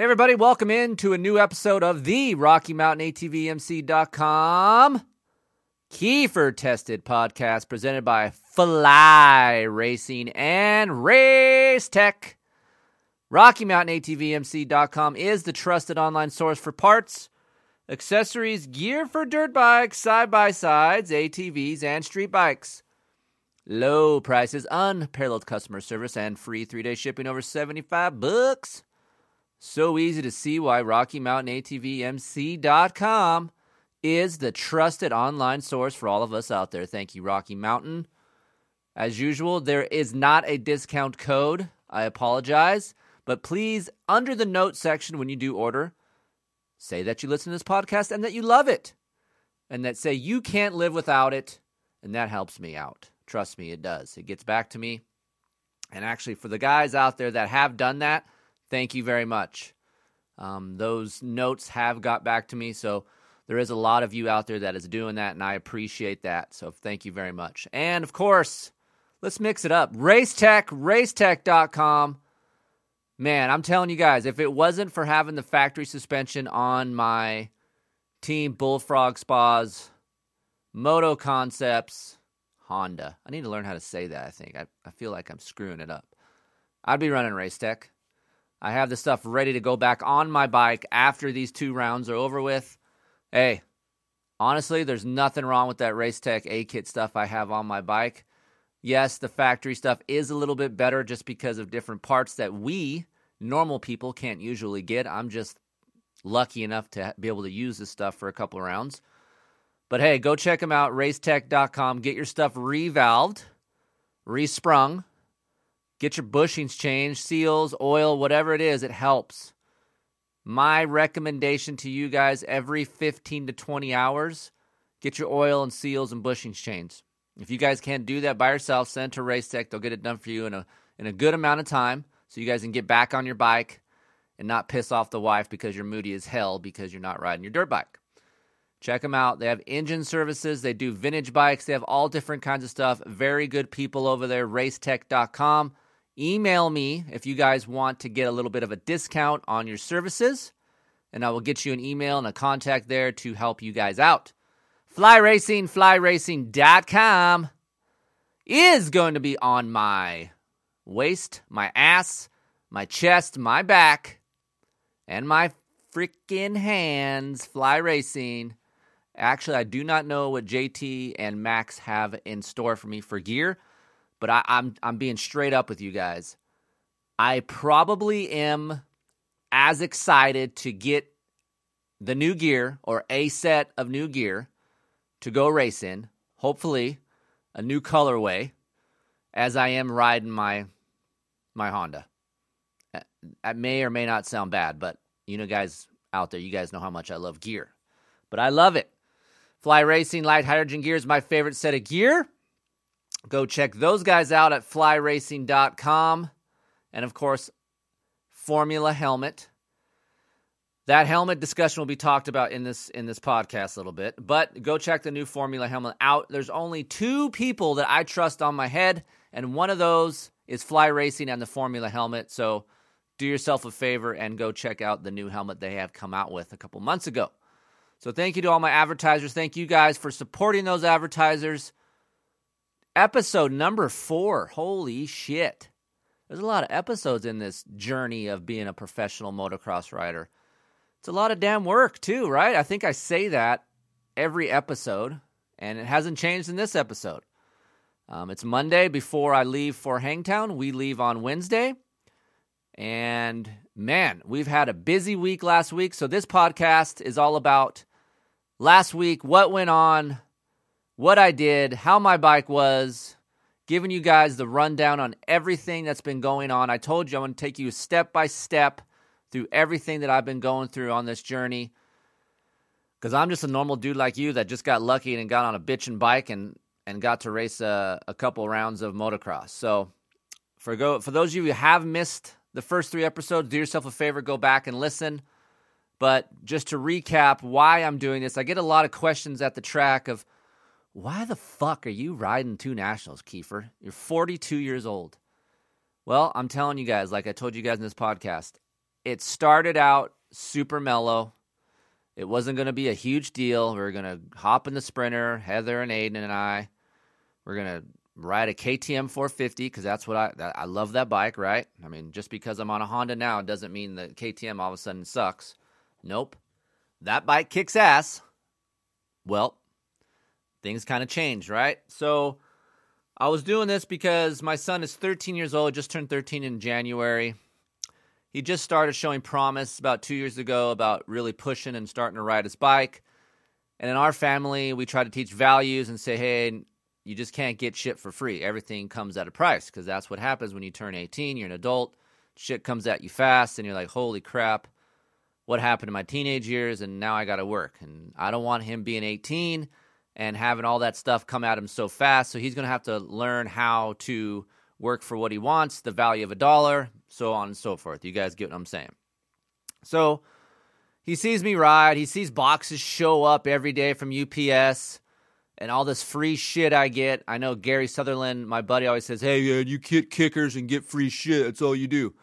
Hey, everybody, welcome in to a new episode of the Rocky Mountain ATVMC.com Keefer Tested podcast presented by Fly Racing and Race Tech. Rocky Mountain ATVMC.com is the trusted online source for parts, accessories, gear for dirt bikes, side by sides, ATVs, and street bikes. Low prices, unparalleled customer service, and free three day shipping over 75 bucks. So easy to see why Rocky Mountain ATVMC.com is the trusted online source for all of us out there. Thank you, Rocky Mountain. As usual, there is not a discount code. I apologize. But please, under the note section when you do order, say that you listen to this podcast and that you love it. And that say you can't live without it. And that helps me out. Trust me, it does. It gets back to me. And actually, for the guys out there that have done that, thank you very much. Um, those notes have got back to me. So, there is a lot of you out there that is doing that, and I appreciate that. So thank you very much. And of course, let's mix it up. Racetech, racetech.com. Man, I'm telling you guys, if it wasn't for having the factory suspension on my Team Bullfrog Spas, Moto Concepts, Honda. I need to learn how to say that, I think. I, I feel like I'm screwing it up. I'd be running Racetech. I have the stuff ready to go back on my bike after these two rounds are over with. Hey, honestly, there's nothing wrong with that Racetech A kit stuff I have on my bike. Yes, the factory stuff is a little bit better just because of different parts that we, normal people, can't usually get. I'm just lucky enough to be able to use this stuff for a couple rounds. But hey, go check them out, racetech.com. Get your stuff revalved, resprung, get your bushings changed, seals, oil, whatever it is, it helps. My recommendation to you guys every 15 to 20 hours, get your oil and seals and bushings changed. If you guys can't do that by yourself, send to Racetech. They'll get it done for you in a in a good amount of time so you guys can get back on your bike and not piss off the wife because you're moody as hell because you're not riding your dirt bike. Check them out. They have engine services, they do vintage bikes, they have all different kinds of stuff. Very good people over there, racetech.com. Email me if you guys want to get a little bit of a discount on your services, and I will get you an email and a contact there to help you guys out. Fly Racing, flyracing.com is going to be on my waist, my ass, my chest, my back, and my freaking hands. Fly Racing. Actually, I do not know what JT and Max have in store for me for gear, but I, I'm I'm being straight up with you guys. I probably am as excited to get the new gear or a set of new gear to go race in, hopefully a new colorway, as I am riding my my Honda. Uh, that may or may not sound bad, but you know, guys out there, you guys know how much I love gear. But I love it. Fly Racing Lite Hydrogen Gear is my favorite set of gear. Go check those guys out at flyracing.com. And of course, Formula Helmet. That helmet discussion will be talked about in this in this podcast a little bit. But go check the new Formula helmet out. There's only two people that I trust on my head, and one of those is Fly Racing and the Formula helmet. So do yourself a favor and go check out the new helmet they have come out with a couple months ago. So thank you to all my advertisers. Thank you guys for supporting those advertisers. Episode number four. Holy shit. There's a lot of episodes in this journey of being a professional motocross rider. It's a lot of damn work, too, right? I think I say that every episode, and it hasn't changed in this episode. Um, it's Monday before I leave for Hangtown. We leave on Wednesday. And man, we've had a busy week last week. So this podcast is all about last week, what went on, what I did, how my bike was, giving you guys the rundown on everything that's been going on. I told you I'm going to take you step by step through everything that I've been going through on this journey. Because I'm just a normal dude like you that just got lucky and got on a bitchin' bike and, and got to race a, a couple rounds of motocross. So, for go for those of you who have missed the first three episodes, do yourself a favor, go back and listen. But just to recap why I'm doing this, I get a lot of questions at the track of why the fuck are you riding two nationals, Keefer? You're 42 years old. Well, I'm telling you guys, like I told you guys in this podcast, it started out super mellow. It wasn't going to be a huge deal. We are going to hop in the sprinter, Heather and Aiden and I. We're going to ride a KTM 450 because that's what I that, I love that bike, right? I mean, just because I'm on a Honda now doesn't mean that KTM all of a sudden sucks. Nope, that bike kicks ass. Well, things kind of changed, right? So I was doing this because my son is 13 years old, just turned 13 in January. He just started showing promise about two years ago about really pushing and starting to ride his bike. And in our family, we try to teach values and say, hey, you just can't get shit for free. Everything comes at a price because that's what happens when you turn 18. You're an adult. Shit comes at you fast, and you're like, holy crap, what happened to my teenage years? And now I got to work. And I don't want him being 18 and having all that stuff come at him so fast. So he's going to have to learn how to work for what he wants, the value of a dollar, so on and so forth. You guys get what I'm saying. So he sees me ride. He sees boxes show up every day from UPS and all this free shit I get. I know Gary Sutherland, my buddy, always says, "Hey, man, you get kickers and get free shit. That's all you do."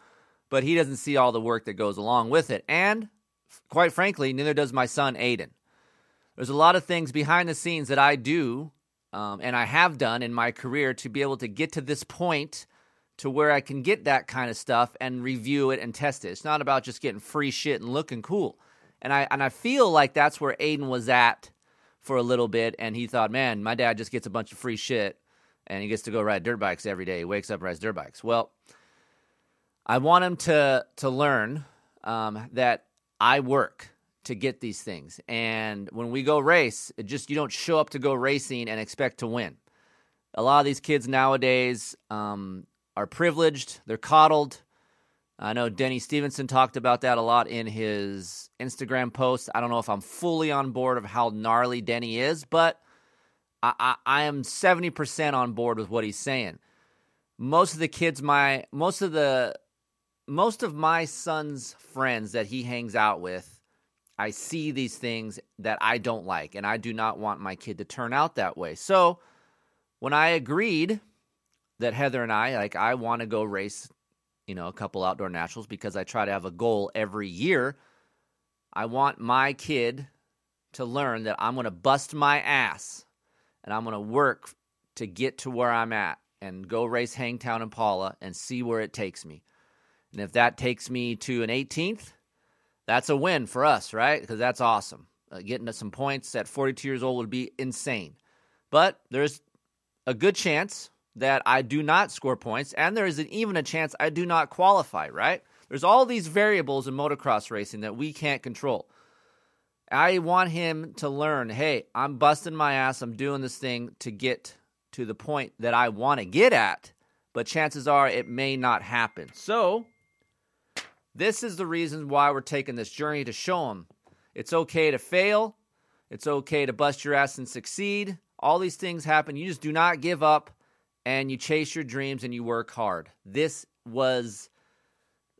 But he doesn't see all the work that goes along with it, and quite frankly, neither does my son Aiden. There's a lot of things behind the scenes that I do, um, and I have done in my career to be able to get to this point to where I can get that kind of stuff and review it and test it. It's not about just getting free shit and looking cool. And I and I feel like that's where Aiden was at for a little bit, and he thought, man, my dad just gets a bunch of free shit, and he gets to go ride dirt bikes every day. He wakes up, and rides dirt bikes. Well, I want him to to learn um, that I work to get these things, and when we go race, it just you don't show up to go racing and expect to win. A lot of these kids nowadays um, are privileged; they're coddled I know Denny Stevenson talked about that a lot in his Instagram posts. I don't know if I'm fully on board of how gnarly Denny is, but I, I, I am 70% on board with what he's saying. Most of the kids, my most of the most of my son's friends that he hangs out with, I see these things that I don't like, and I do not want my kid to turn out that way. So when I agreed that Heather and I, like, I want to go race you know, a couple outdoor nationals because I try to have a goal every year. I want my kid to learn that I'm going to bust my ass and I'm going to work to get to where I'm at and go race Hangtown and Pala and see where it takes me. And if that takes me to an 18th, that's a win for us, right? Because that's awesome. Uh, getting to some points at 42 years old would be insane. But there's a good chance that I do not score points, and there is even a chance I do not qualify, right? There's all these variables in motocross racing that we can't control. I want him to learn hey, I'm busting my ass, I'm doing this thing to get to the point that I want to get at, but chances are it may not happen. So, this is the reason why we're taking this journey to show them it's okay to fail, it's okay to bust your ass and succeed. All these things happen. You just do not give up and you chase your dreams and you work hard. This was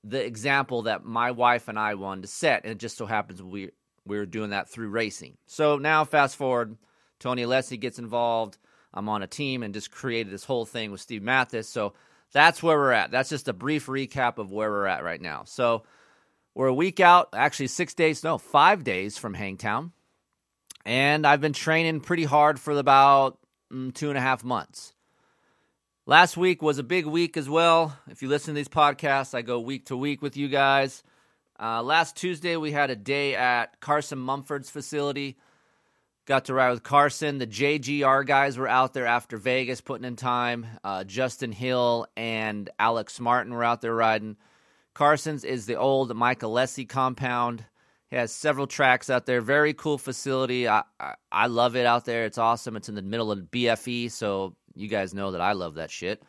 the example that my wife and I wanted to set, and it just so happens we we were doing that through racing. So now, fast forward, Tony Alessi gets involved. I'm on a team and just created this whole thing with Steve Matthes. So that's where we're at. That's just a brief recap of where we're at right now. So we're a week out, actually six days, no, five days from Hangtown, and I've been training pretty hard for about mm, two and a half months. Last week was a big week as well. If you listen to these podcasts, I go week to week with you guys. Uh, last Tuesday, we had a day at Carson Mumford's facility. Got to ride with Carson. The JGR guys were out there after Vegas putting in time. Uh, Justin Hill and Alex Martin were out there riding. Carson's is the old Mike Alessi compound. He has several tracks out there. Very cool facility. I, I, I love it out there. It's awesome. It's in the middle of BFE, so You guys know that I love that shit.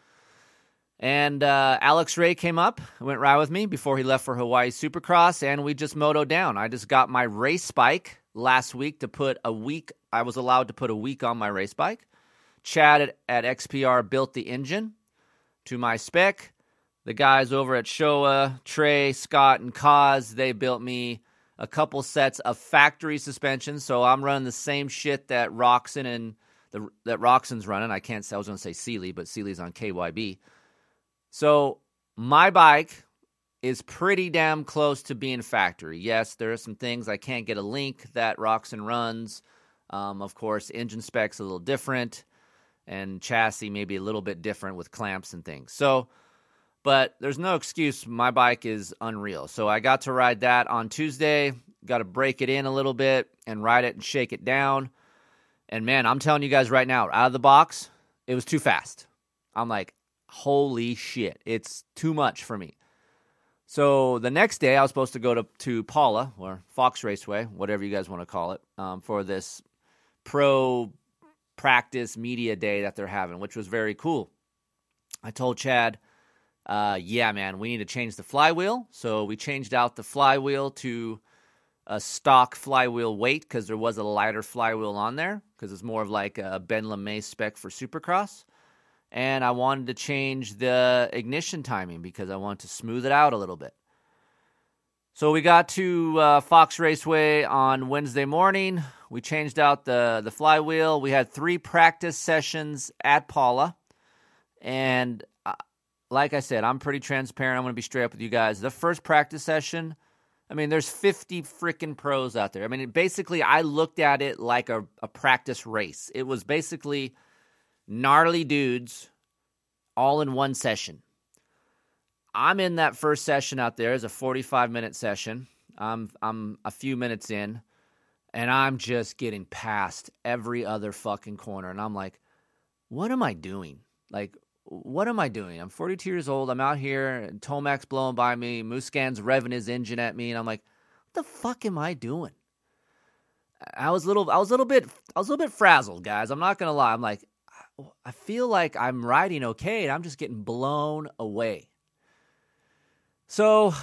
And uh, Alex Ray came up, went ride with me before he left for Hawaii Supercross, and we just moto down. I just got my race bike last week to put a week. I was allowed to put a week on my race bike. Chad at, at XPR built the engine to my spec. The guys over at Showa, Trey, Scott, and Kaz, they built me a couple sets of factory suspensions. So I'm running the same shit that Roczen and the, that Roczen's running. I can't say I was going to say Seely, but Seely's on KYB. So my bike is pretty damn close to being factory. Yes, there are some things I can't get a link that Roczen runs. Um, of course, engine specs a little different, and chassis maybe a little bit different with clamps and things. So, but there's no excuse. My bike is unreal. So I got to ride that on Tuesday. Got to break it in a little bit and ride it and shake it down. And man, I'm telling you guys right now, out of the box, it was too fast. I'm like, holy shit, it's too much for me. So the next day, I was supposed to go to, to Pala or Fox Raceway, whatever you guys want to call it, um, for this pro practice media day that they're having, which was very cool. I told Chad, uh, yeah, man, we need to change the flywheel. So we changed out the flywheel to a stock flywheel weight because there was a lighter flywheel on there because it's more of like a Ben LaMay spec for Supercross and I wanted to change the ignition timing because I wanted to smooth it out a little bit. So we got to uh, Fox Raceway on Wednesday morning. We changed out the the flywheel. We had three practice sessions at Pala, and uh, like I said, I'm pretty transparent. I'm going to be straight up with you guys. The first practice session, I mean, there's 50 freaking pros out there. I mean, basically, I looked at it like a, a practice race. It was basically gnarly dudes all in one session. I'm in that first session out there. It's a 45 minute session. I'm I'm a few minutes in and I'm just getting past every other fucking corner and I'm like what am I doing? Like what am I doing? I'm 42 years old. I'm out here and Tomac's blowing by me. Musquin's revving his engine at me and I'm like what the fuck am I doing? I was a little I was a little bit I was a little bit frazzled, guys. I'm not to lie. I'm like Oh, I feel like I'm riding okay and I'm just getting blown away. So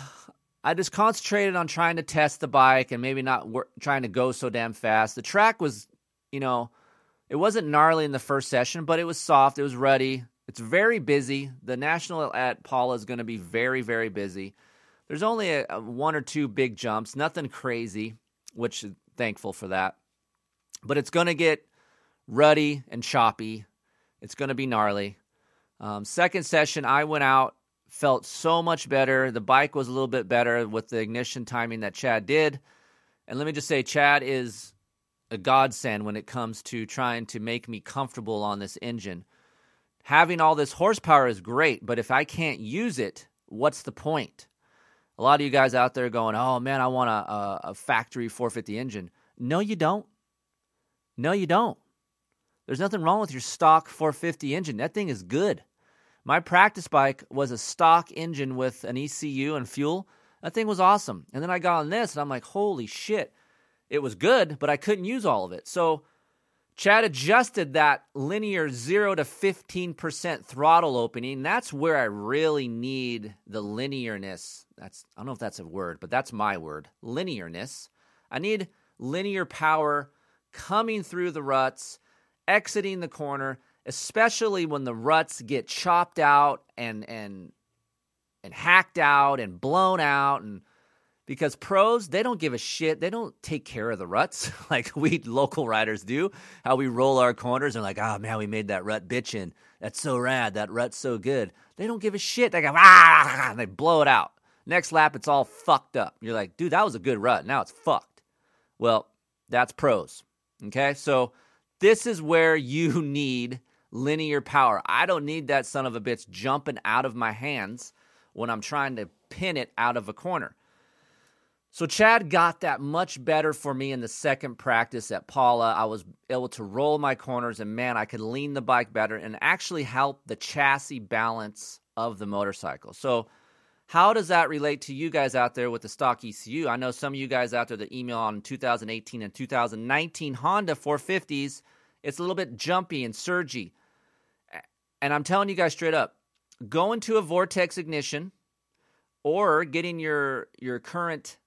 I just concentrated on trying to test the bike and maybe not wor- trying to go so damn fast. The track was, you know, it wasn't gnarly in the first session, but it was soft. It was ruddy. It's very busy. The national at Pala is going to be very, very busy. There's only a, a one or two big jumps, nothing crazy, which is thankful for that. But it's going to get ruddy and choppy it's going to be gnarly. Um, second session, I went out, felt so much better. The bike was a little bit better with the ignition timing that Chad did. And let me just say, Chad is a godsend when it comes to trying to make me comfortable on this engine. Having all this horsepower is great, but if I can't use it, what's the point? A lot of you guys out there going, oh man, I want a, a, a factory 450 engine. No, you don't. No, you don't. There's nothing wrong with your stock 450 engine. That thing is good. My practice bike was a stock engine with an ECU and fuel. That thing was awesome. And then I got on this and I'm like, holy shit. It was good, but I couldn't use all of it. So Chad adjusted that linear 0 to 15% throttle opening. That's where I really need the linearness. That's I don't know if that's a word, but that's my word. Linearness. I need linear power coming through the ruts exiting the corner, especially when the ruts get chopped out and and and hacked out and blown out. And because pros they don't give a shit. They don't take care of the ruts like we local riders do. How we roll our corners and like oh man we made that rut bitchin. That's so rad. That rut's so good. They don't give a shit. They go ah, ah, ah, ah and they blow it out. Next lap it's all fucked up. You're like dude that was a good rut. Now it's fucked. Well that's pros. Okay? So this is where you need linear power. I don't need that son of a bitch jumping out of my hands when I'm trying to pin it out of a corner. So Chad got that much better for me in the second practice at Pala. I was able to roll my corners and man, I could lean the bike better and actually help the chassis balance of the motorcycle. So how does that relate to you guys out there with the stock ECU? I know some of you guys out there that email on 2018 and 2019 Honda 450s, it's a little bit jumpy and surgy. and I'm telling you guys straight up, going to a Vortex ignition or getting your your current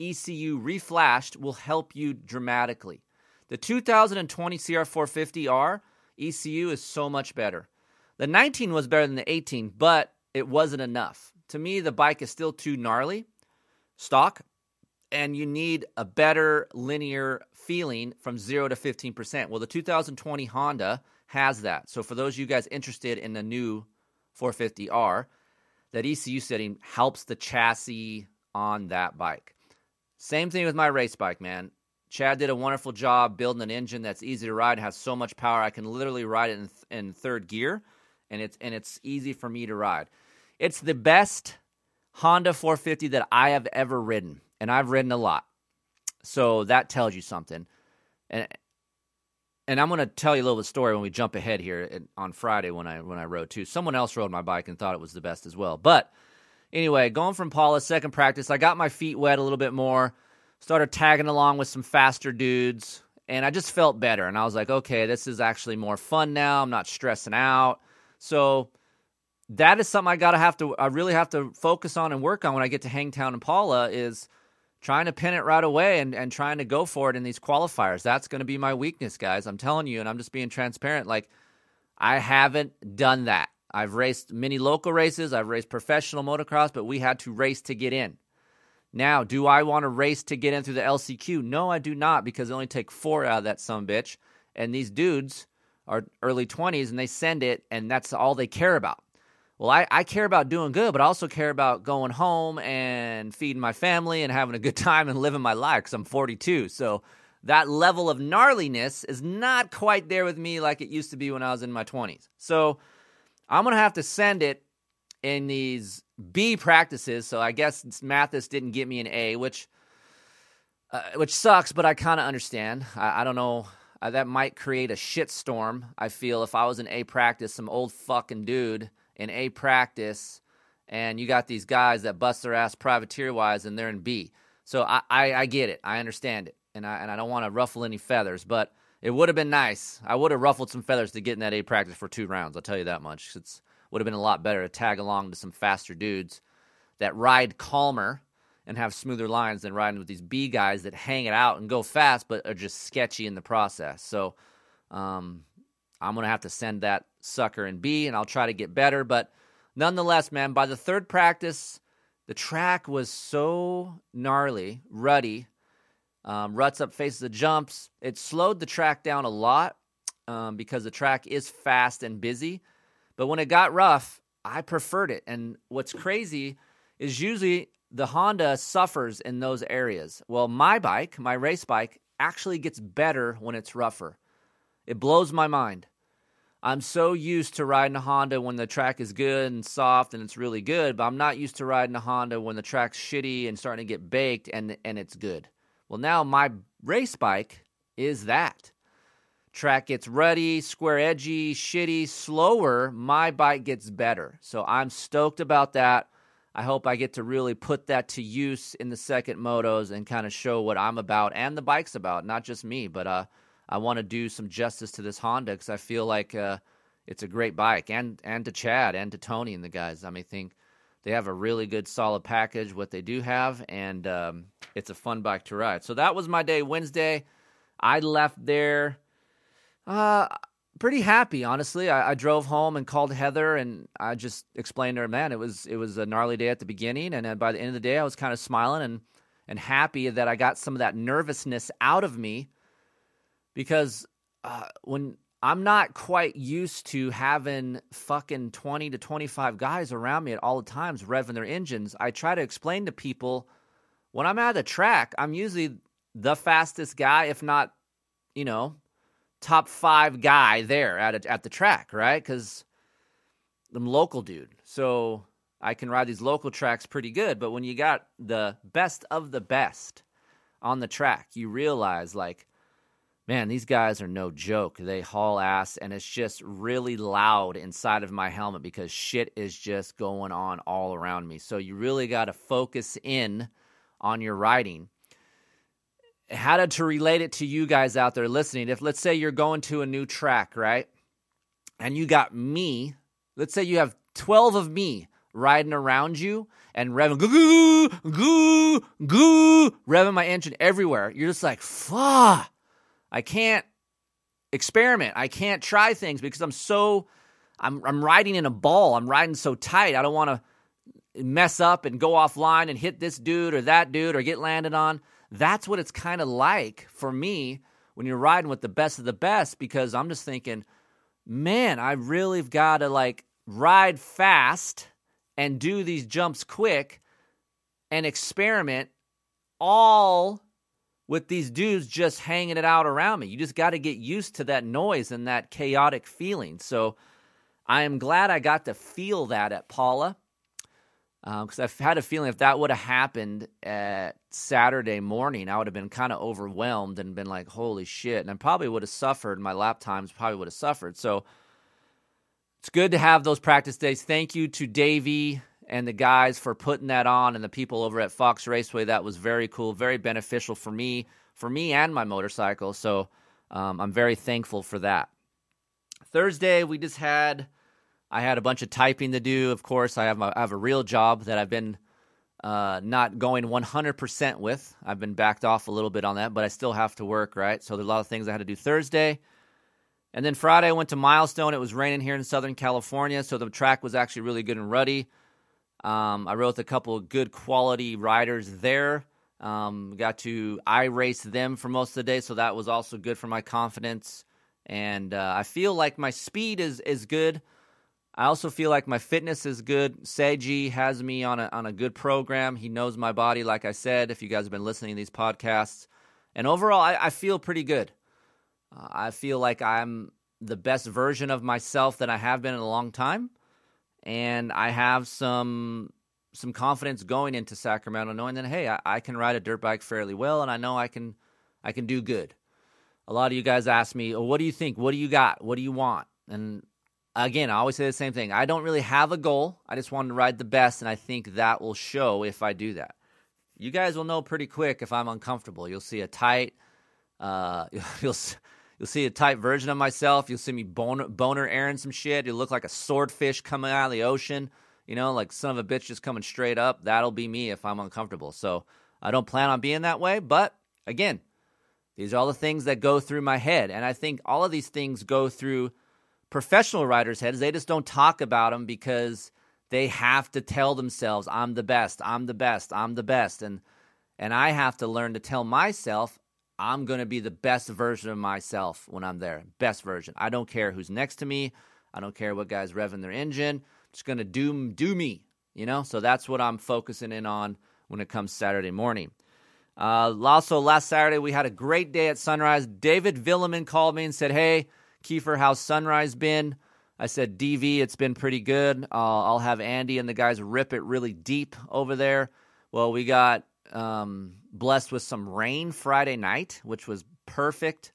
ECU reflashed will help you dramatically. The 2020 CR450R ECU is so much better. The 19 was better than the 18, but it wasn't enough. To me, the bike is still too gnarly, stock, and you need a better linear feeling from 0 to 15%. Well, the 2020 Honda has that. So for those of you guys interested in the new 450R, that ECU setting helps the chassis on that bike. Same thing with my race bike, man. Chad did a wonderful job building an engine that's easy to ride, has so much power. I can literally ride it in, th- in third gear, and it's and it's easy for me to ride. It's the best Honda 450 that I have ever ridden, and I've ridden a lot. So that tells you something. And and I'm going to tell you a little bit story when we jump ahead here on Friday when I when I rode too. Someone else rode my bike and thought it was the best as well. But anyway, going from Pala's second practice, I got my feet wet a little bit more. Started tagging along with some faster dudes, and I just felt better. And I was like, okay, this is actually more fun now. I'm not stressing out. So that is something I gotta have to I really have to focus on and work on when I get to Hangtown and Pala is trying to pin it right away and, and trying to go for it in these qualifiers. That's going to be my weakness, guys. I'm telling you, and I'm just being transparent. Like, I haven't done that. I've raced many local races, I've raced professional motocross, but we had to race to get in. Now, do I want to race to get in through the LCQ? No, I do not, because they only take four out of that some bitch. And these dudes are early 20s and they send it, and that's all they care about. Well, I, I care about doing good, but I also care about going home and feeding my family and having a good time and living my life because I'm 42. So that level of gnarliness is not quite there with me like it used to be when I was in my 20s. So I'm going to have to send it in these B practices. So I guess Matthes didn't get me an A, which uh, which sucks, but I kind of understand. I, I, don't know. Uh, that might create a shitstorm. I feel if I was in A practice, some old fucking dude in A practice, and you got these guys that bust their ass privateer wise, and they're in B. So I, I, I get it. I understand it, and I and I don't want to ruffle any feathers, but it would have been nice. I would have ruffled some feathers to get in that A practice for two rounds. I'll tell you that much. It would have been a lot better to tag along to some faster dudes that ride calmer and have smoother lines than riding with these B guys that hang it out and go fast, but are just sketchy in the process. So um, I'm gonna have to send that sucker and B, and I'll try to get better. But nonetheless, man, by the third practice, the track was so gnarly, ruddy. Um, ruts up faces of jumps. It slowed the track down a lot um, because the track is fast and busy. But when it got rough, I preferred it. And what's crazy is usually the Honda suffers in those areas. Well, my bike, my race bike, actually gets better when it's rougher. It blows my mind. I'm so used to riding a Honda when the track is good and soft and it's really good, but I'm not used to riding a Honda when the track's shitty and starting to get baked and and it's good. Well, now my race bike is that. Track gets ruddy, square edgy, shitty, slower, my bike gets better. So I'm stoked about that. I hope I get to really put that to use in the second motos and kind of show what I'm about and the bike's about, not just me, but uh I want to do some justice to this Honda because I feel like uh, it's a great bike, and and to Chad and to Tony and the guys. I mean, think they have a really good, solid package. What they do have, and um, it's a fun bike to ride. So that was my day Wednesday. I left there. Uh, pretty happy, honestly. I, I, drove home and called Heather, and I just explained to her, man, it was it was a gnarly day at the beginning, and by the end of the day, I was kind of smiling and and happy that I got some of that nervousness out of me because uh, when I'm not quite used to having fucking 20 to 25 guys around me at all the times revving their engines, I try to explain to people when I'm at the track, I'm usually the fastest guy, if not, you know, top five guy there at a, at the track, right? Because I'm local dude, so I can ride these local tracks pretty good. But when you got the best of the best on the track, you realize like man, these guys are no joke. They haul ass, and it's just really loud inside of my helmet because shit is just going on all around me. So you really got to focus in on your riding. How to, to relate it to you guys out there listening? If let's say you're going to a new track, right? and you got me, let's say you have 12 of me riding around you and revving goo goo goo goo revving my engine everywhere. You're just like, fuck. I can't experiment. I can't try things because I'm so I'm I'm riding in a ball. I'm riding so tight. I don't want to mess up and go offline and hit this dude or that dude or get landed on. That's what it's kind of like for me when you're riding with the best of the best because I'm just thinking, man, I really got to like ride fast and do these jumps quick and experiment all with these dudes just hanging it out around me. You just got to get used to that noise and that chaotic feeling. So I am glad I got to feel that at Pala because um, I've had a feeling if that would have happened at Saturday morning, I would have been kind of overwhelmed and been like, holy shit. And I probably would have suffered. My lap times probably would have suffered. So it's good to have those practice days. Thank you to Davey and the guys for putting that on and the people over at Fox Raceway. That was very cool, very beneficial for me, for me and my motorcycle. So um, I'm very thankful for that. Thursday, we just had, I had a bunch of typing to do. Of course, I have, my, I have a real job that I've been uh, not going 100% with. I've been backed off a little bit on that, but I still have to work, right? So there's a lot of things I had to do Thursday. And then Friday, I went to Milestone. It was raining here in Southern California, so the track was actually really good and ruddy. Um, I with a couple of good quality riders there. Um, got to I race them for most of the day, so that was also good for my confidence. And uh, I feel like my speed is is good. I also feel like my fitness is good. Seiji has me on a on a good program. He knows my body, like I said. If you guys have been listening to these podcasts, and overall, I, I feel pretty good. Uh, I feel like I'm the best version of myself that I have been in a long time, and I have some some confidence going into Sacramento, knowing that hey, I, I can ride a dirt bike fairly well, and I know I can I can do good. A lot of you guys ask me, oh, "What do you think? What do you got? What do you want?" And again, I always say the same thing. I don't really have a goal. I just want to ride the best, and I think that will show if I do that. You guys will know pretty quick if I'm uncomfortable. You'll see a tight, uh, you'll You'll see a type version of myself. You'll see me boner, boner airing some shit. You'll look like a swordfish coming out of the ocean. You know, like son of a bitch just coming straight up. That'll be me if I'm uncomfortable. So I don't plan on being that way. But again, these are all the things that go through my head. And I think all of these things go through professional writers' heads. They just don't talk about them because they have to tell themselves, I'm the best, I'm the best, I'm the best. And and I have to learn to tell myself, I'm going to be the best version of myself when I'm there. Best version. I don't care who's next to me. I don't care what guy's revving their engine. I'm just going to do do me, you know? So that's what I'm focusing in on when it comes Saturday morning. Uh, also, last Saturday, we had a great day at Sunrise. David Vuillemin called me and said, Hey, Keefer, how's Sunrise been? I said, DV, it's been pretty good. Uh, I'll have Andy and the guys rip it really deep over there. Well, we got um, blessed with some rain Friday night, which was perfect.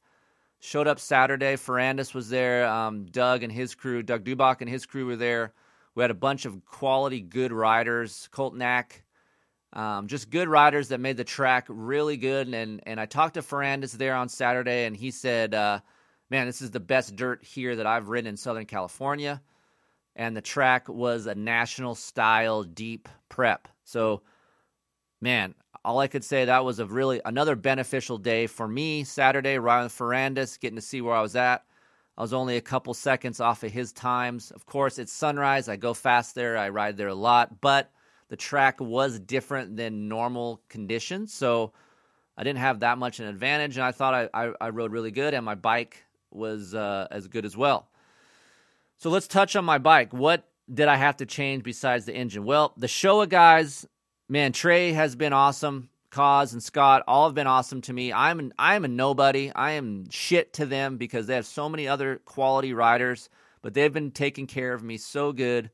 Showed up Saturday. Ferrandis was there. Um, Doug and his crew, Doug Dubach and his crew were there. We had a bunch of quality, good riders. Colt Knack, um, just good riders that made the track really good. And and I talked to Ferrandis there on Saturday, and he said, uh, "Man, this is the best dirt here that I've ridden in Southern California." And the track was a national style deep prep. So, man, all I could say that was a really another beneficial day for me. Saturday, Ryan Ferrandis, getting to see where I was at. I was only a couple seconds off of his times. Of course, it's sunrise. I go fast there. I ride there a lot, but the track was different than normal conditions, so I didn't have that much an advantage. And I thought I, I, I rode really good, and my bike was uh, as good as well. So let's touch on my bike. What did I have to change besides the engine? Well, the Showa guys man, Trey has been awesome. Kaz and Scott all have been awesome to me. I'm an, I am a nobody. I am shit to them because they have so many other quality riders, but they've been taking care of me so good.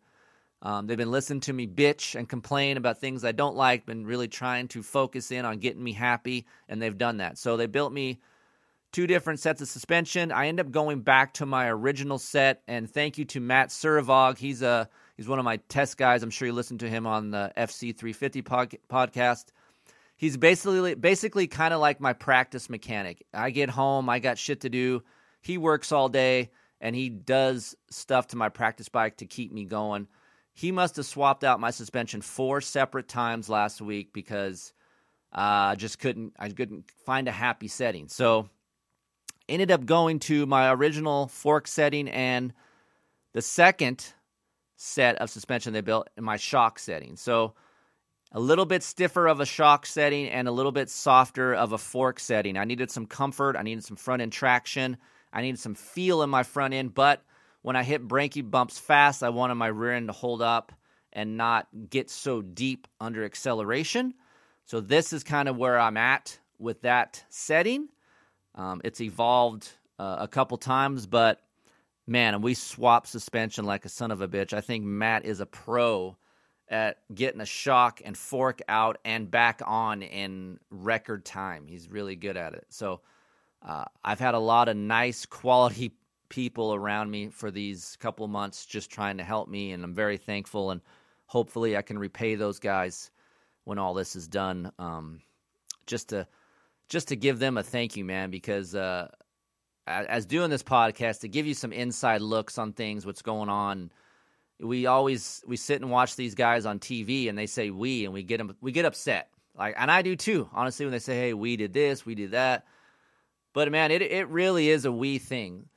Um, they've been listening to me bitch and complain about things I don't like, been really trying to focus in on getting me happy, and they've done that. So they built me two different sets of suspension. I end up going back to my original set, and thank you to Matt Suravog. He's a He's one of my test guys. I'm sure you listened to him on the FC 350 pod- podcast. He's basically basically kind of like my practice mechanic. I get home, I got shit to do. He works all day, and he does stuff to my practice bike to keep me going. He must have swapped out my suspension four separate times last week because I uh, just couldn't I couldn't find a happy setting. So ended up going to my original fork setting and the second set of suspension they built in my shock setting. So a little bit stiffer of a shock setting and a little bit softer of a fork setting. I needed some comfort, I needed some front end traction, I needed some feel in my front end, but when I hit branky bumps fast, I wanted my rear end to hold up and not get so deep under acceleration. So this is kind of where I'm at with that setting. Um, it's evolved uh, a couple times, but man, and we swap suspension like a son of a bitch. I think Matt is a pro at getting a shock and fork out and back on in record time. He's really good at it. So uh, I've had a lot of nice quality people around me for these couple months just trying to help me, and I'm very thankful. And hopefully, I can repay those guys when all this is done. Um, just to just to give them a thank you, man, because uh, as doing this podcast to give you some inside looks on things, what's going on. We always we sit and watch these guys on TV, and they say we, and we get them we get upset. Like, and I do too, honestly, when they say, "Hey, we did this, we did that." But man, it it really is a we thing.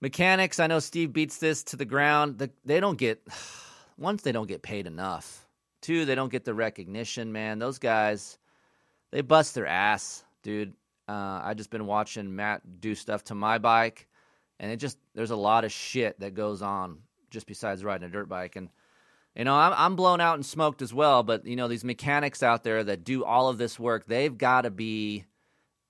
Mechanics, I know Steve beats this to the ground. The, they don't get once they don't get paid enough. Two, they don't get the recognition. Man, those guys, they bust their ass, dude. Uh, I just been watching Matt do stuff to my bike, and it just there's a lot of shit that goes on just besides riding a dirt bike. And you know, I'm I'm blown out and smoked as well. But you know, these mechanics out there that do all of this work, they've got to be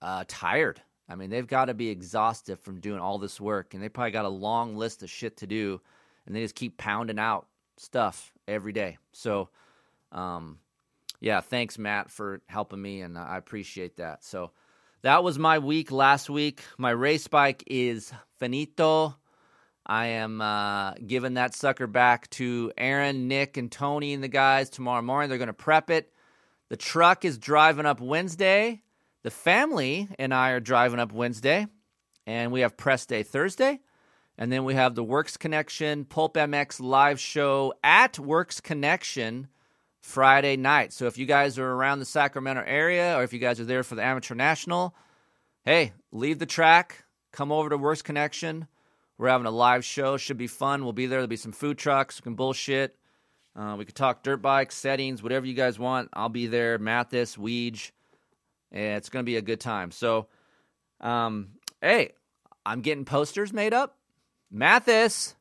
uh, tired. I mean, they've got to be exhausted from doing all this work, and they probably got a long list of shit to do, and they just keep pounding out stuff every day. So, um, yeah, thanks Matt for helping me, and I appreciate that. So that was my week last week. My race bike is finito. I am uh, giving that sucker back to Aaron, Nick, and Tony and the guys tomorrow morning. They're going to prep it. The truck is driving up Wednesday. The family and I are driving up Wednesday, and we have press day Thursday. And then we have the Works Connection Pulp MX live show at Works Connection Friday night. So if you guys are around the Sacramento area or if you guys are there for the Amateur National, hey, leave the track, come over to Works Connection. We're having a live show. Should be fun. We'll be there. There'll be some food trucks. We can bullshit. Uh, we could talk dirt bikes, settings, whatever you guys want. I'll be there. Matthes, Weege. And it's going to be a good time. So, um, hey, I'm getting posters made up. Matthes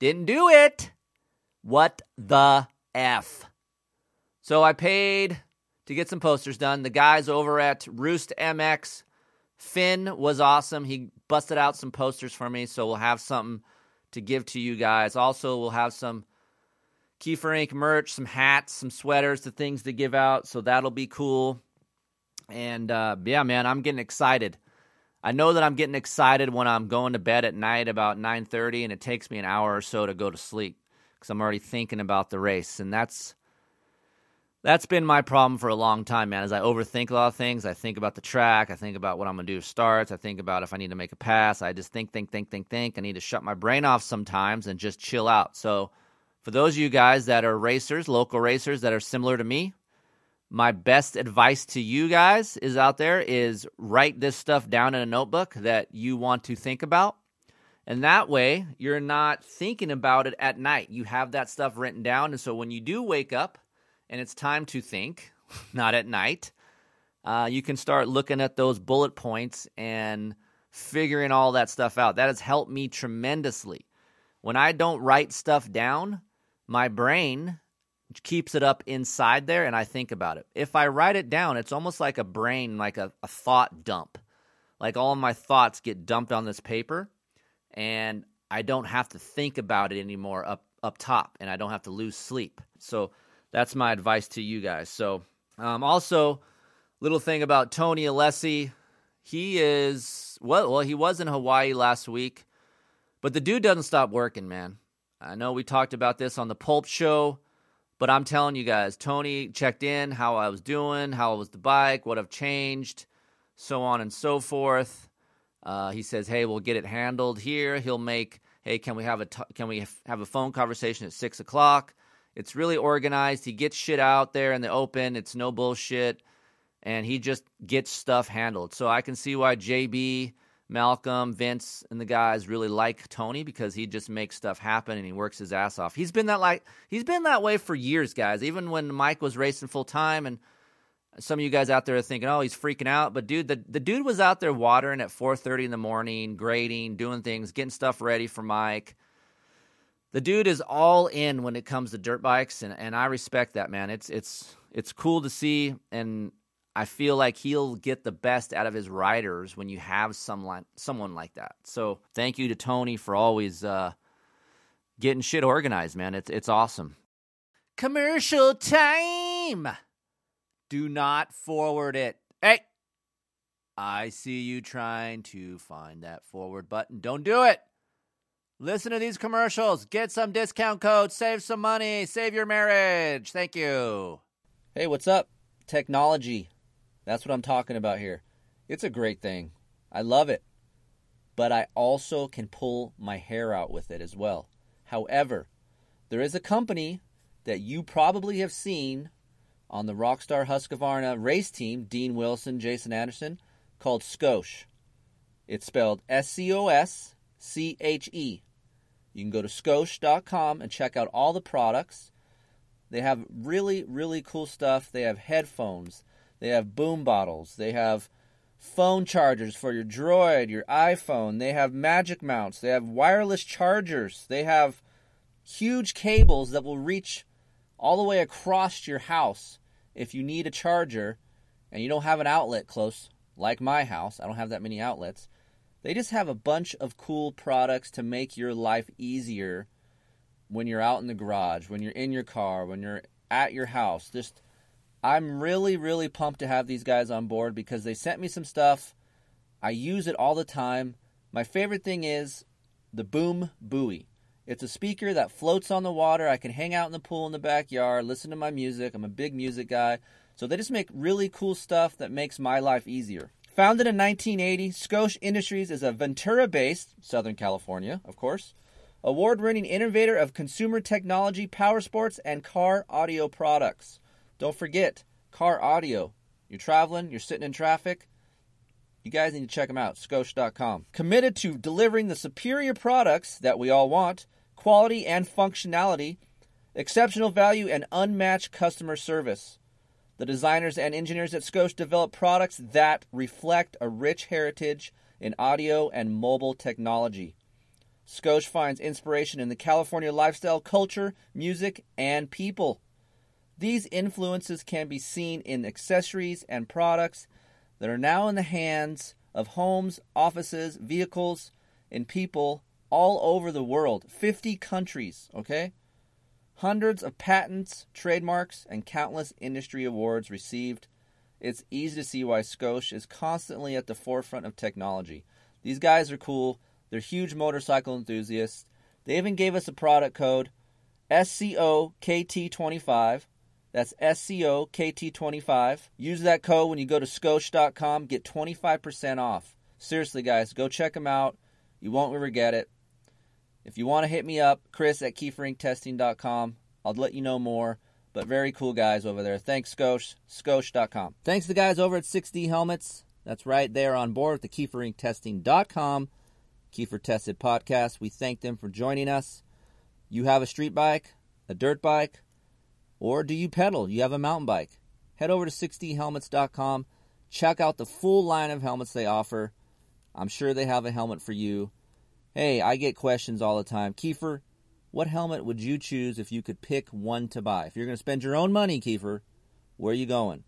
didn't do it. What the F? So I paid to get some posters done. The guys over at Roost MX, Finn was awesome. He busted out some posters for me, so we'll have something to give to you guys. Also, we'll have some Keefer Inc. merch, some hats, some sweaters, the things to give out. So that'll be cool. And uh, yeah, man, I'm getting excited. I know that I'm getting excited when I'm going to bed at night about 9:30, and it takes me an hour or so to go to sleep because I'm already thinking about the race, and that's that's been my problem for a long time, man. As I overthink a lot of things, I think about the track, I think about what I'm gonna do starts, I think about if I need to make a pass. I just think, think, think, think, think. I need to shut my brain off sometimes and just chill out. So, for those of you guys that are racers, local racers that are similar to me, my best advice to you guys is out there is write this stuff down in a notebook that you want to think about. And that way, you're not thinking about it at night. You have that stuff written down. And so when you do wake up, and it's time to think, not at night, uh, you can start looking at those bullet points and figuring all that stuff out. That has helped me tremendously. When I don't write stuff down, my brain keeps it up inside there and I think about it. If I write it down, it's almost like a brain, like a, a thought dump. Like all my thoughts get dumped on this paper and I don't have to think about it anymore up up top and I don't have to lose sleep. So that's my advice to you guys. So, um, also, little thing about Tony Alessi, he is well, well, he was in Hawaii last week, but the dude doesn't stop working, man. I know we talked about this on the Pulp Show, but I'm telling you guys, Tony checked in how I was doing, how was the bike, what I've changed, so on and so forth. Uh, he says, "Hey, we'll get it handled here." He'll make, "Hey, can we have a t- can we have a phone conversation at six o'clock?" It's really organized. He gets shit out there in the open. It's no bullshit, and he just gets stuff handled. So I can see why JB, Malcolm, Vince, and the guys really like Tony because he just makes stuff happen and he works his ass off. He's been that like he's been that way for years, guys. Even when Mike was racing full time and some of you guys out there are thinking, "Oh, he's freaking out," but dude, the, the dude was out there watering at 4:30 in the morning, grading, doing things, getting stuff ready for Mike. The dude is all in when it comes to dirt bikes, and, and I respect that man. It's it's it's cool to see, and I feel like he'll get the best out of his riders when you have someone someone like that. So thank you to Tony for always uh, getting shit organized, man. It's it's awesome. Commercial time do not forward it. Hey, I see you trying to find that forward button. Don't do it. Listen to these commercials. Get some discount codes. Save some money. Save your marriage. Thank you. Hey, what's up? Technology. That's what I'm talking about here. It's a great thing. I love it. But I also can pull my hair out with it as well. However, there is a company that you probably have seen on the Rockstar Husqvarna race team, Dean Wilson, Jason Anderson, called Scosche. It's spelled S C O S C H E. You can go to scosche.com and check out all the products. They have really, really cool stuff. They have headphones, they have boom bottles, they have phone chargers for your Droid, your iPhone, they have magic mounts, they have wireless chargers, they have huge cables that will reach all the way across your house if you need a charger. And you don't have an outlet close, like my house, I don't have that many outlets. They just have a bunch of cool products to make your life easier when you're out in the garage, when you're in your car, when you're at your house. Just I'm really really pumped to have these guys on board because they sent me some stuff. I use it all the time. My favorite thing is the Boom Buoy. It's a speaker that floats on the water. I can hang out in the pool in the backyard, listen to my music. I'm a big music guy. So they just make really cool stuff that makes my life easier. Founded in 1980, Scosche Industries is a Ventura based, Southern California, of course, award winning innovator of consumer technology, power sports, and car audio products. Don't forget, car audio. You're traveling, you're sitting in traffic, you guys need to check them out, scosche.com. Committed to delivering the superior products that we all want, quality and functionality, exceptional value, and unmatched customer service. The designers and engineers at Scosche develop products that reflect a rich heritage in audio and mobile technology. Scosche finds inspiration in the California lifestyle, culture, music, and people. These influences can be seen in accessories and products that are now in the hands of homes, offices, vehicles, and people all over the world. 50 countries, okay? Hundreds of patents, trademarks, and countless industry awards received. It's easy to see why Scosche is constantly at the forefront of technology. These guys are cool. They're huge motorcycle enthusiasts. They even gave us a product code SCOKT25. That's SCOKT25. Use that code when you go to scosche.com. Get 25% off. Seriously, guys, go check them out. You won't regret it. If you want to hit me up, Kris at keeferinctesting.com. I'll let you know more. But very cool guys over there. Thanks, Scosche. Scosche.com. Thanks to the guys over at 6D Helmets. That's right, they're on board with the keeferinctesting.com. Keefer Tested Podcast. We thank them for joining us. You have a street bike, a dirt bike, or do you pedal? You have a mountain bike. Head over to 6dhelmets.com. Check out the full line of helmets they offer. I'm sure they have a helmet for you. Hey, I get questions all the time. Keefer, what helmet would you choose if you could pick one to buy? If you're going to spend your own money, Keefer, where are you going?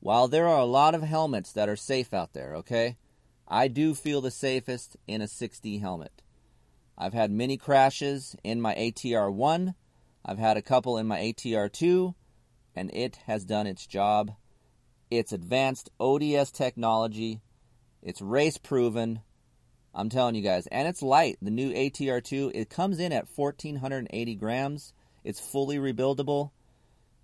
While there are a lot of helmets that are safe out there, okay, I do feel the safest in a 6D helmet. I've had many crashes in my ATR 1 I've had a couple in my ATR2, and it has done its job. It's advanced ODS technology. It's race proven. I'm telling you guys, and it's light. The new ATR2 it comes in at 1480 grams. It's fully rebuildable.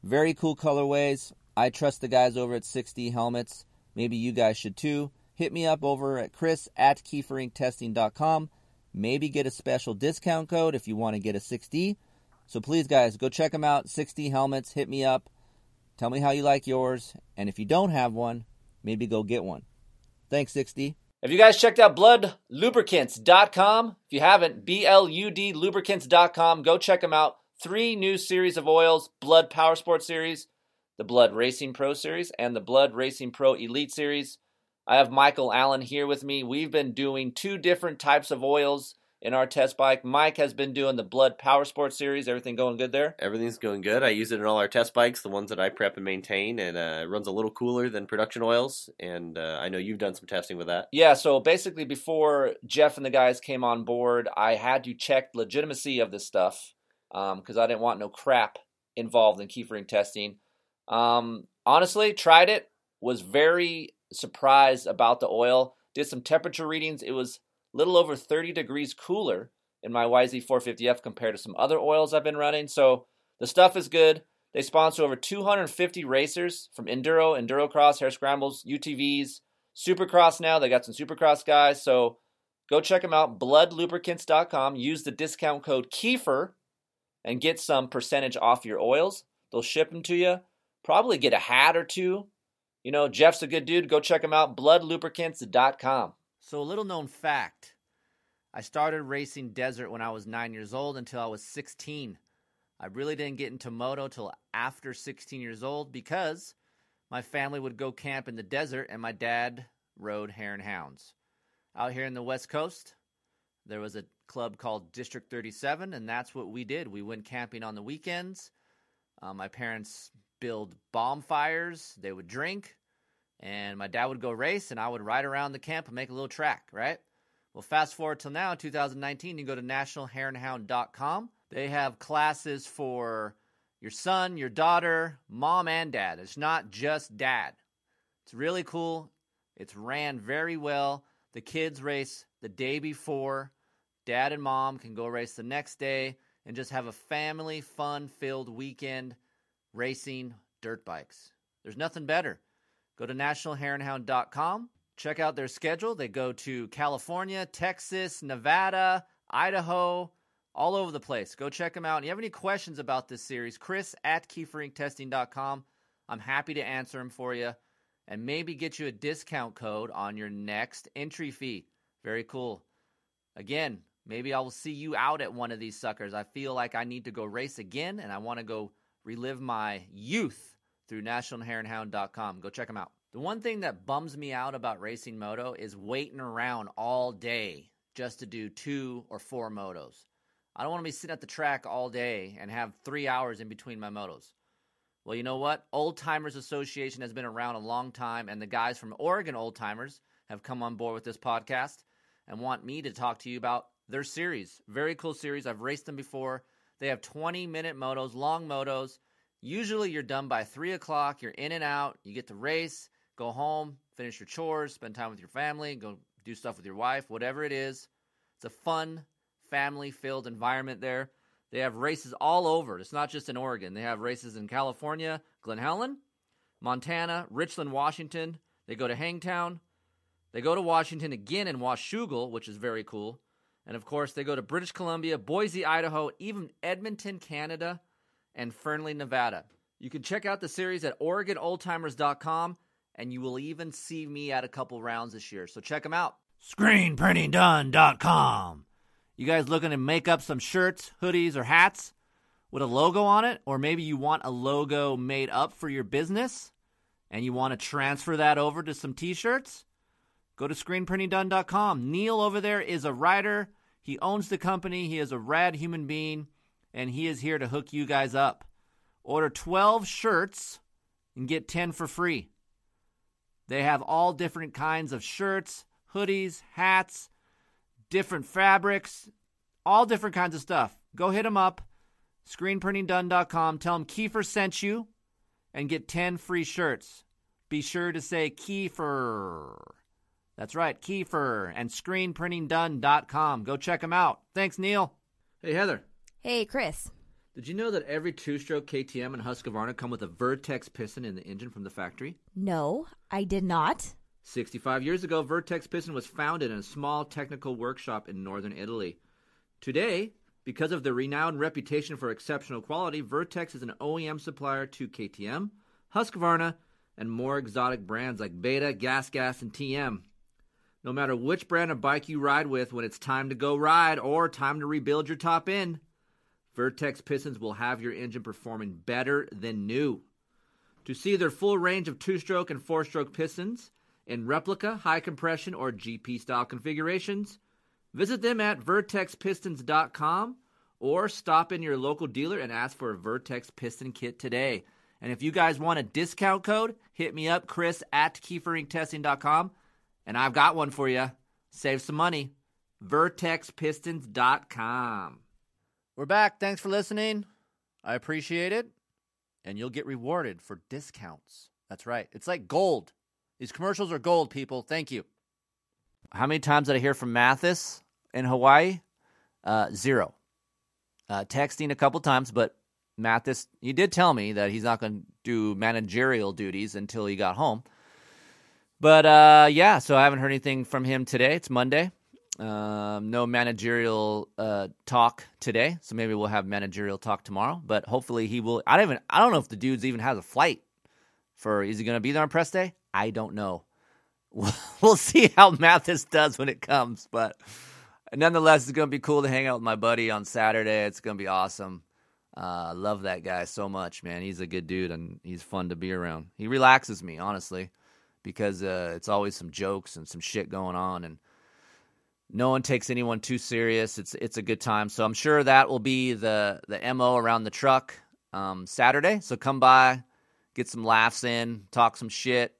Very cool colorways. I trust the guys over at 6D Helmets. Maybe you guys should too. hit me up over at kris at keeferinctesting.com. Maybe get a special discount code if you want to get a 6D. So please, guys, go check them out. 6D helmets, hit me up. Tell me how you like yours. And if you don't have one, maybe go get one. Thanks, 6D. Have you guys checked out bludlubricants.com? If you haven't, B L U D lubricants.com. Go check them out. Three new series of oils Blud Power Sport Series, the Blud Racing Pro Series, and the Blud Racing Pro Elite Series. I have Michael Allen here with me. We've been doing two different types of oils in our test bike. Mike has been doing the Blud Power Sport series. Everything going good there? Everything's going good. I use it in all our test bikes, the ones that I prep and maintain, and uh, it runs a little cooler than production oils. And uh, I know you've done some testing with that. Yeah. So basically, before Jeff and the guys came on board, I had to check legitimacy of this stuff because um, I didn't want no crap involved in Keefer Inc testing. Um, honestly, tried it. Was very surprised about the oil. Did some temperature readings. It was little over 30 degrees cooler in my YZ450F compared to some other oils I've been running. So the stuff is good. They sponsor over 250 racers from enduro, endurocross, hare scrambles, UTVs, supercross now. They got some supercross guys. So go check them out. Bludlubricants.com. Use the discount code Keefer and get some percentage off your oils. They'll ship them to you. Probably get a hat or two. You know, Jeff's a good dude. Go check him out. Bludlubricants.com. So, a little known fact I started racing desert when I was nine years old until I was 16. I really didn't get into moto till after 16 years old because my family would go camp in the desert and my dad rode hare and hounds. Out here in the West Coast, there was a club called District 37, and that's what we did. We went camping on the weekends. Uh, my parents build bonfires, they would drink, and my dad would go race, and I would ride around the camp and make a little track, right? Well, fast forward till now, 2019, you go to nationalhareandhound.com. They have classes for your son, your daughter, mom, and dad. It's not just dad. It's really cool. It's ran very well. The kids race the day before. Dad and mom can go race the next day and just have a family fun filled weekend racing dirt bikes. There's nothing better. Go to nationalhareandhound.com. Check out their schedule. They go to California, Texas, Nevada, Idaho, all over the place. Go check them out. And you have any questions about this series, Kris at keeferinctesting.com. I'm happy to answer them for you and maybe get you a discount code on your next entry fee. Very cool. Again, maybe I will see you out at one of these suckers. I feel like I need to go race again and I want to go relive my youth through nationalhareandhound.com. Go check them out. The one thing that bums me out about racing moto is waiting around all day just to do two or four motos. I don't want to be sitting at the track all day and have three hours in between my motos. Well, you know what? Old Timers Association has been around a long time, and the guys from Oregon Old Timers have come on board with this podcast and want me to talk to you about their series. Very cool series. I've raced them before. They have 20 minute motos, long motos Usually you're done by three o'clock, you're in and out, you get to race, go home, finish your chores, spend time with your family, go do stuff with your wife, whatever it is. It's a fun, family filled environment there. They have races all over. It's not just in Oregon. They have races in California, Glen Helen, Montana, Richland, Washington. They go to Hangtown. They go to Washington again in Washougal, which is very cool. And of course, they go to British Columbia, Boise, Idaho, even Edmonton, Canada and Fernley, Nevada. You can check out the series at OregonOldTimers.com, and you will even see me at a couple rounds this year. So check them out. ScreenPrintingDone.com. You guys looking to make up some shirts, hoodies, or hats with a logo on it? Or maybe you want a logo made up for your business and you want to transfer that over to some t shirts? Go to ScreenPrintingDone.com. Neil over there is a writer. He owns the company. He is a rad human being and he is here to hook you guys up. Order 12 shirts and get 10 for free. They have all different kinds of shirts, hoodies, hats, different fabrics, all different kinds of stuff. Go hit them up, screenprintingdone.com. Tell them Keefer sent you and get 10 free shirts. Be sure to say Keefer. That's right, Keefer and screenprintingdone.com. Go check them out. Thanks, Neil. Hey, Heather. Hey, Kris. Did you know that every two stroke KTM and Husqvarna come with a Vertex piston in the engine from the factory? No, I did not. 65 years ago, Vertex Piston was founded in a small technical workshop in northern Italy. Today, because of their renowned reputation for exceptional quality, Vertex is an OEM supplier to KTM, Husqvarna, and more exotic brands like Beta, Gas Gas, and TM. No matter which brand of bike you ride with when it's time to go ride or time to rebuild your top end, Vertex pistons will have your engine performing better than new. To see their full range of two stroke and four stroke pistons in replica, high compression, or GP style configurations, visit them at vertexpistons.com or stop in your local dealer and ask for a Vertex piston kit today. And if you guys want a discount code, hit me up, Kris at KeeferIncTesting.com, and I've got one for you. Save some money. VertexPistons.com. We're back. Thanks for listening. I appreciate it. And you'll get rewarded for discounts. That's right. It's like gold. These commercials are gold, people. Thank you. How many times did I hear from Matthes in Hawaii? Uh, zero. Uh, texting a couple times, but Matthes, you did tell me that he's not going to do managerial duties until he got home. But uh, yeah, so I haven't heard anything from him today. It's Monday. Um, no managerial uh, talk today, so maybe we'll have managerial talk tomorrow. But hopefully he will. I don't even. I don't know if the dude's even has a flight for. Is he going to be there on press day? I don't know. We'll see how Matthes does when it comes, but nonetheless, it's going to be cool to hang out with my buddy on Saturday. It's going to be awesome. Uh, love that guy so much, man. He's a good dude and he's fun to be around. He relaxes me, honestly, because uh, it's always some jokes and some shit going on, and no one takes anyone too serious. It's it's a good time. So I'm sure that will be the the mo around the truck um, Saturday. So come by, get some laughs in, talk some shit.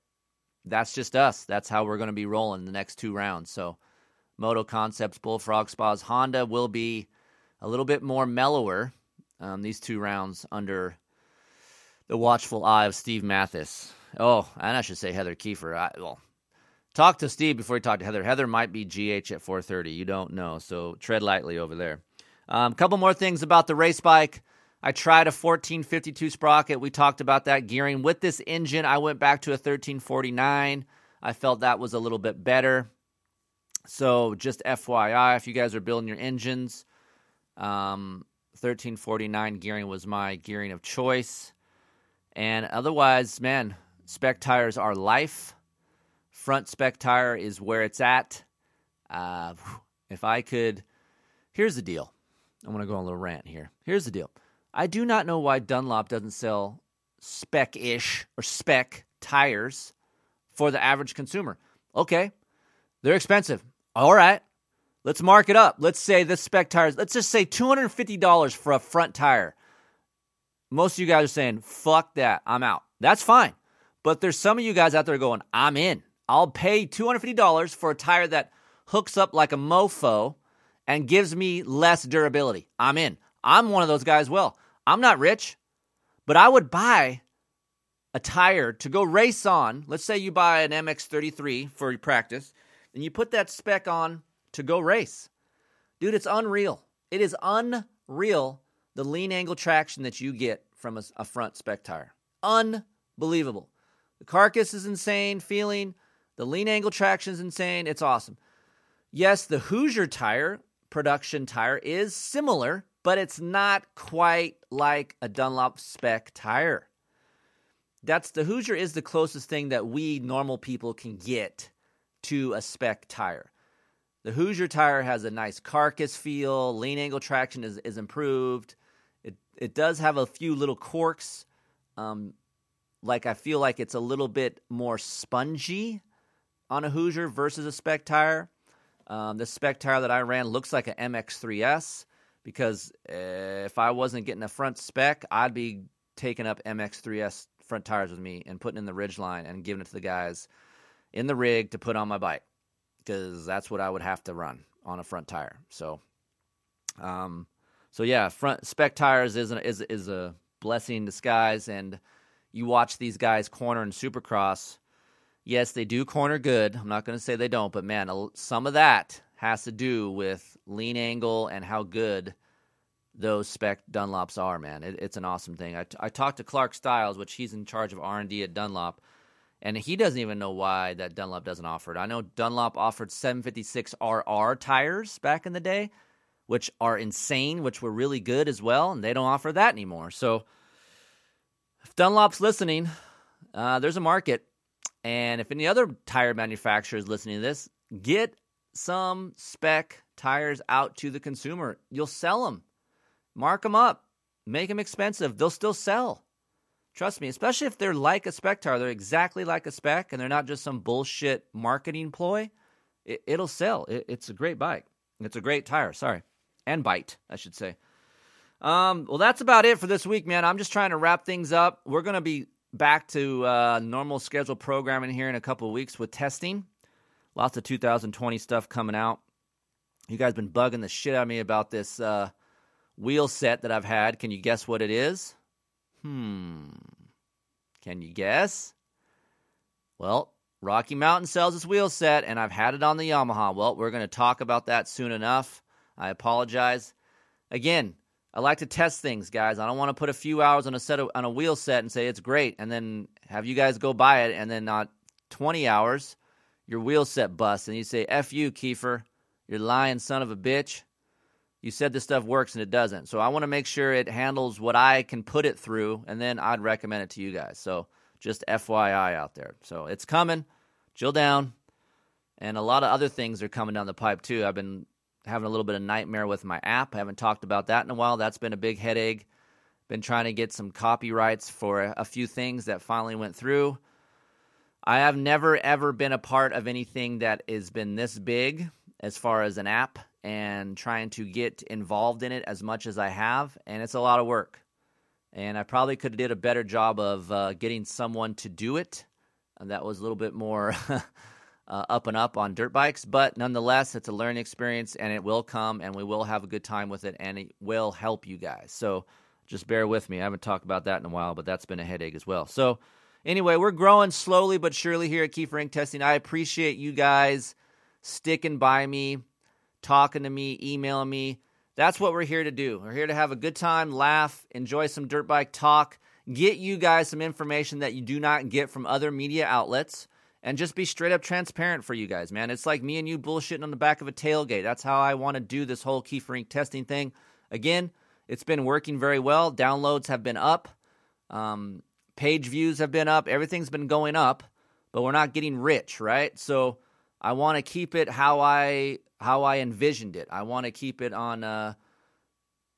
That's just us. That's how we're going to be rolling the next two rounds. So Moto Concepts, Bullfrog Spas, Honda will be a little bit more mellower um, these two rounds under the watchful eye of Steve Matthes. Oh, and I should say Heather Keefer. I, well, talk to Steve before you talk to Heather. Heather might be GH at 4:30. You don't know, so tread lightly over there. A um, couple more things about the race bike. I tried a 1452 sprocket. We talked about that gearing with this engine. I went back to a 1349. I felt that was a little bit better. So just FYI, if you guys are building your engines, um, 1349 gearing was my gearing of choice. And otherwise, man, spec tires are life. Front spec tire is where it's at. Uh, if I could, here's the deal. I'm going to go on a little rant here. Here's the deal. I do not know why Dunlop doesn't sell spec ish or spec tires for the average consumer. Okay, they're expensive. All right, let's mark it up. Let's say this spec tires, let's just say $250 for a front tire. Most of you guys are saying, fuck that, I'm out. That's fine. But there's some of you guys out there going, I'm in. I'll pay $250 for a tire that hooks up like a mofo and gives me less durability. I'm in. I'm one of those guys. Well, I'm not rich, but I would buy a tire to go race on. Let's say you buy an MX33 for your practice and you put that spec on to go race. Dude, it's unreal. It is unreal the lean angle traction that you get from a, a front spec tire. Unbelievable. The carcass is insane feeling. The lean angle traction is insane. It's awesome. Yes, the Hoosier tire, production tire, is similar, but it's not quite like a Dunlop spec tire. That's the Hoosier is the closest thing that we normal people can get to a spec tire. The Hoosier tire has a nice carcass feel, lean angle traction is, is improved. It it does have a few little corks. Um, like I feel like it's a little bit more spongy on a Hoosier versus a spec tire. Um, the spec tire that I ran looks like an MX3S because uh, if I wasn't getting a front spec, I'd be taking up MX3S front tires with me and putting in the ridge line and giving it to the guys in the rig to put on my bike because that's what I would have to run on a front tire. So, um, so yeah, front spec tires is is is a blessing in disguise. And you watch these guys corner in Supercross. Yes, they do corner good. I'm not going to say they don't, but man, some of that has to do with lean angle and how good those spec Dunlops are. Man, it, it's an awesome thing. I, t- I talked to Clark Styles, which he's in charge of R and D at Dunlop And he doesn't even know why that Dunlop doesn't offer it. I know Dunlop offered 756RR tires back in the day, which are insane, which were really good as well, and they don't offer that anymore. So if Dunlop's listening, uh, there's a market. And if any other tire manufacturer is listening to this, get some spec tires out to the consumer. You'll sell them, mark them up, make them expensive. They'll still sell. Trust me, especially if they're like a spec tire, they're exactly like a spec and they're not just some bullshit marketing ploy. It, will sell. It, it's a great bike. It's a great tire. Sorry. And bite, I should say. Um, well, that's about it for this week, man. I'm just trying to wrap things up. We're to be back to uh, normal scheduled programming here in a couple of weeks with testing. Lots of 2020 stuff coming out. You guys been bugging the shit out of me about this uh, wheel set that I've had. Can you guess what it is? Hmm. Can you guess? Well, Rocky Mountain sells its wheel set, and I've had it on the Yamaha. Well, we're going to talk about that soon enough. I apologize. Again, I like to test things, guys. I don't want to put a few hours on a set of, on a wheel set and say it's great, and then have you guys go buy it, and then not 20 hours, your wheel set busts, and you say "f you, Keefer, you're lying son of a bitch." you said this stuff works and it doesn't. So I want to make sure it handles what I can put it through, and then I'd recommend it to you guys. So just FYI out there. So it's coming. Chill down. And a lot of other things are coming down the pipe too. I've been having a little bit of nightmare with my app. I haven't talked about that in a while. That's been a big headache. Been trying to get some copyrights for a few things that finally went through. I have never ever been a part of anything that has been this big as far as an app and trying to get involved in it as much as I have, and it's a lot of work. And I probably could have did a better job of uh, getting someone to do it. And that was a little bit more uh, up and up on dirt bikes, but nonetheless, it's a learning experience, and it will come, and we will have a good time with it, and it will help you guys. So just bear with me. I haven't talked about that in a while, but that's been a headache as well. So anyway, we're growing slowly but surely here at Keefer Inc. Testing. I appreciate you guys sticking by me talking to me, emailing me. That's what we're here to do. We're here to have a good time, laugh, enjoy some dirt bike talk, get you guys some information that you do not get from other media outlets, and just be straight up transparent for you guys, man. It's like me and you bullshitting on the back of a tailgate. That's how I want to do this whole Keefer Inc. testing thing. Again, it's been working very well. Downloads have been up, um, page views have been up, everything's been going up, but we're not getting rich, right? So I want to keep it how I how I envisioned it. I want to keep it on a,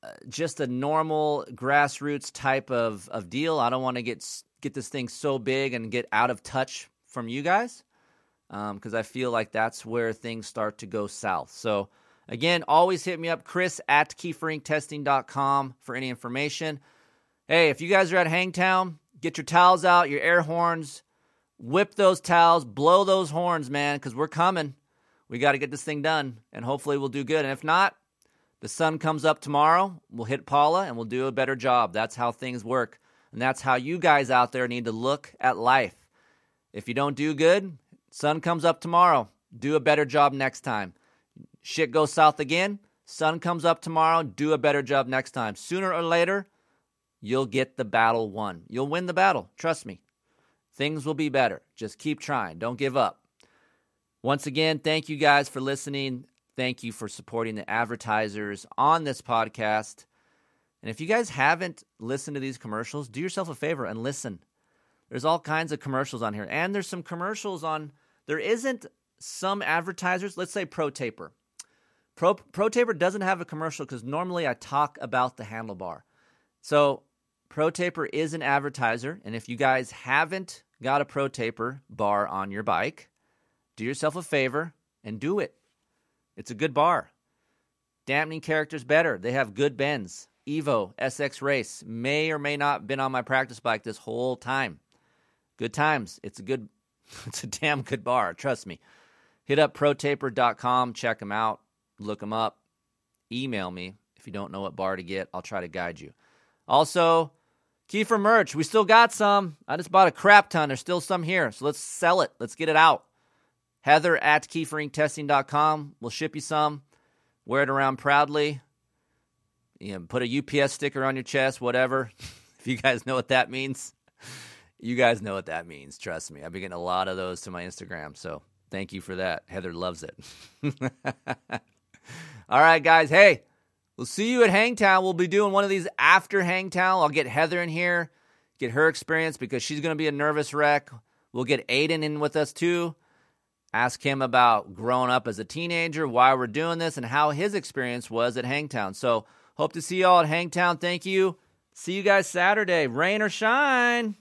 uh, just a normal grassroots type of, of deal. I don't want to get get this thing so big and get out of touch from you guys because um, I feel like that's where things start to go south. So again, always hit me up, Kris at keeferinctesting.com for any information. Hey, if you guys are at Hangtown, get your towels out, your air horns, whip those towels, blow those horns, man, because we're coming we got to get this thing done, and hopefully we'll do good. And if not, the sun comes up tomorrow. We'll hit Pala and we'll do a better job. That's how things work. And that's how you guys out there need to look at life. If you don't do good, sun comes up tomorrow. Do a better job next time. Shit goes south again. Sun comes up tomorrow. Do a better job next time. Sooner or later, you'll get the battle won. You'll win the battle. Trust me. Things will be better. Just keep trying. Don't give up. Once again, thank you guys for listening. Thank you for supporting the advertisers on this podcast. And if you guys haven't listened to these commercials, do yourself a favor and listen. There's all kinds of commercials on here. And there's some commercials on, there isn't some advertisers, let's say Pro Taper. Pro, Pro Taper doesn't have a commercial because normally I talk about the handlebar. So Pro Taper is an advertiser. And if you guys haven't got a Pro Taper bar on your bike, do yourself a favor and do it. It's a good bar. Dampening characters better. They have good bends. Evo SX Race may or may not been on my practice bike this whole time. Good times. It's a good it's a damn good bar, trust me. Hit up protaper.com, check them out, look them up. Email me if you don't know what bar to get. I'll try to guide you. Also, Keefer merch. We still got some. I just bought a crap ton. There's still some here. So let's sell it. Let's get it out. Heather at keeferinctesting.com will ship you some. Wear it around proudly. You know, put a UPS sticker on your chest, whatever. if you guys know what that means. You guys know what that means. Trust me. I've been getting a lot of those to my Instagram. So thank you for that. Heather loves it. All right, guys. Hey, we'll see you at Hangtown. We'll be doing one of these after Hangtown. I'll get Heather in here, get her experience because she's going to be a nervous wreck. We'll get Aiden in with us too. Ask him about growing up as a teenager, why we're doing this, and how his experience was at Hangtown. So, hope to see y'all at Hangtown. Thank you. See you guys Saturday, rain or shine.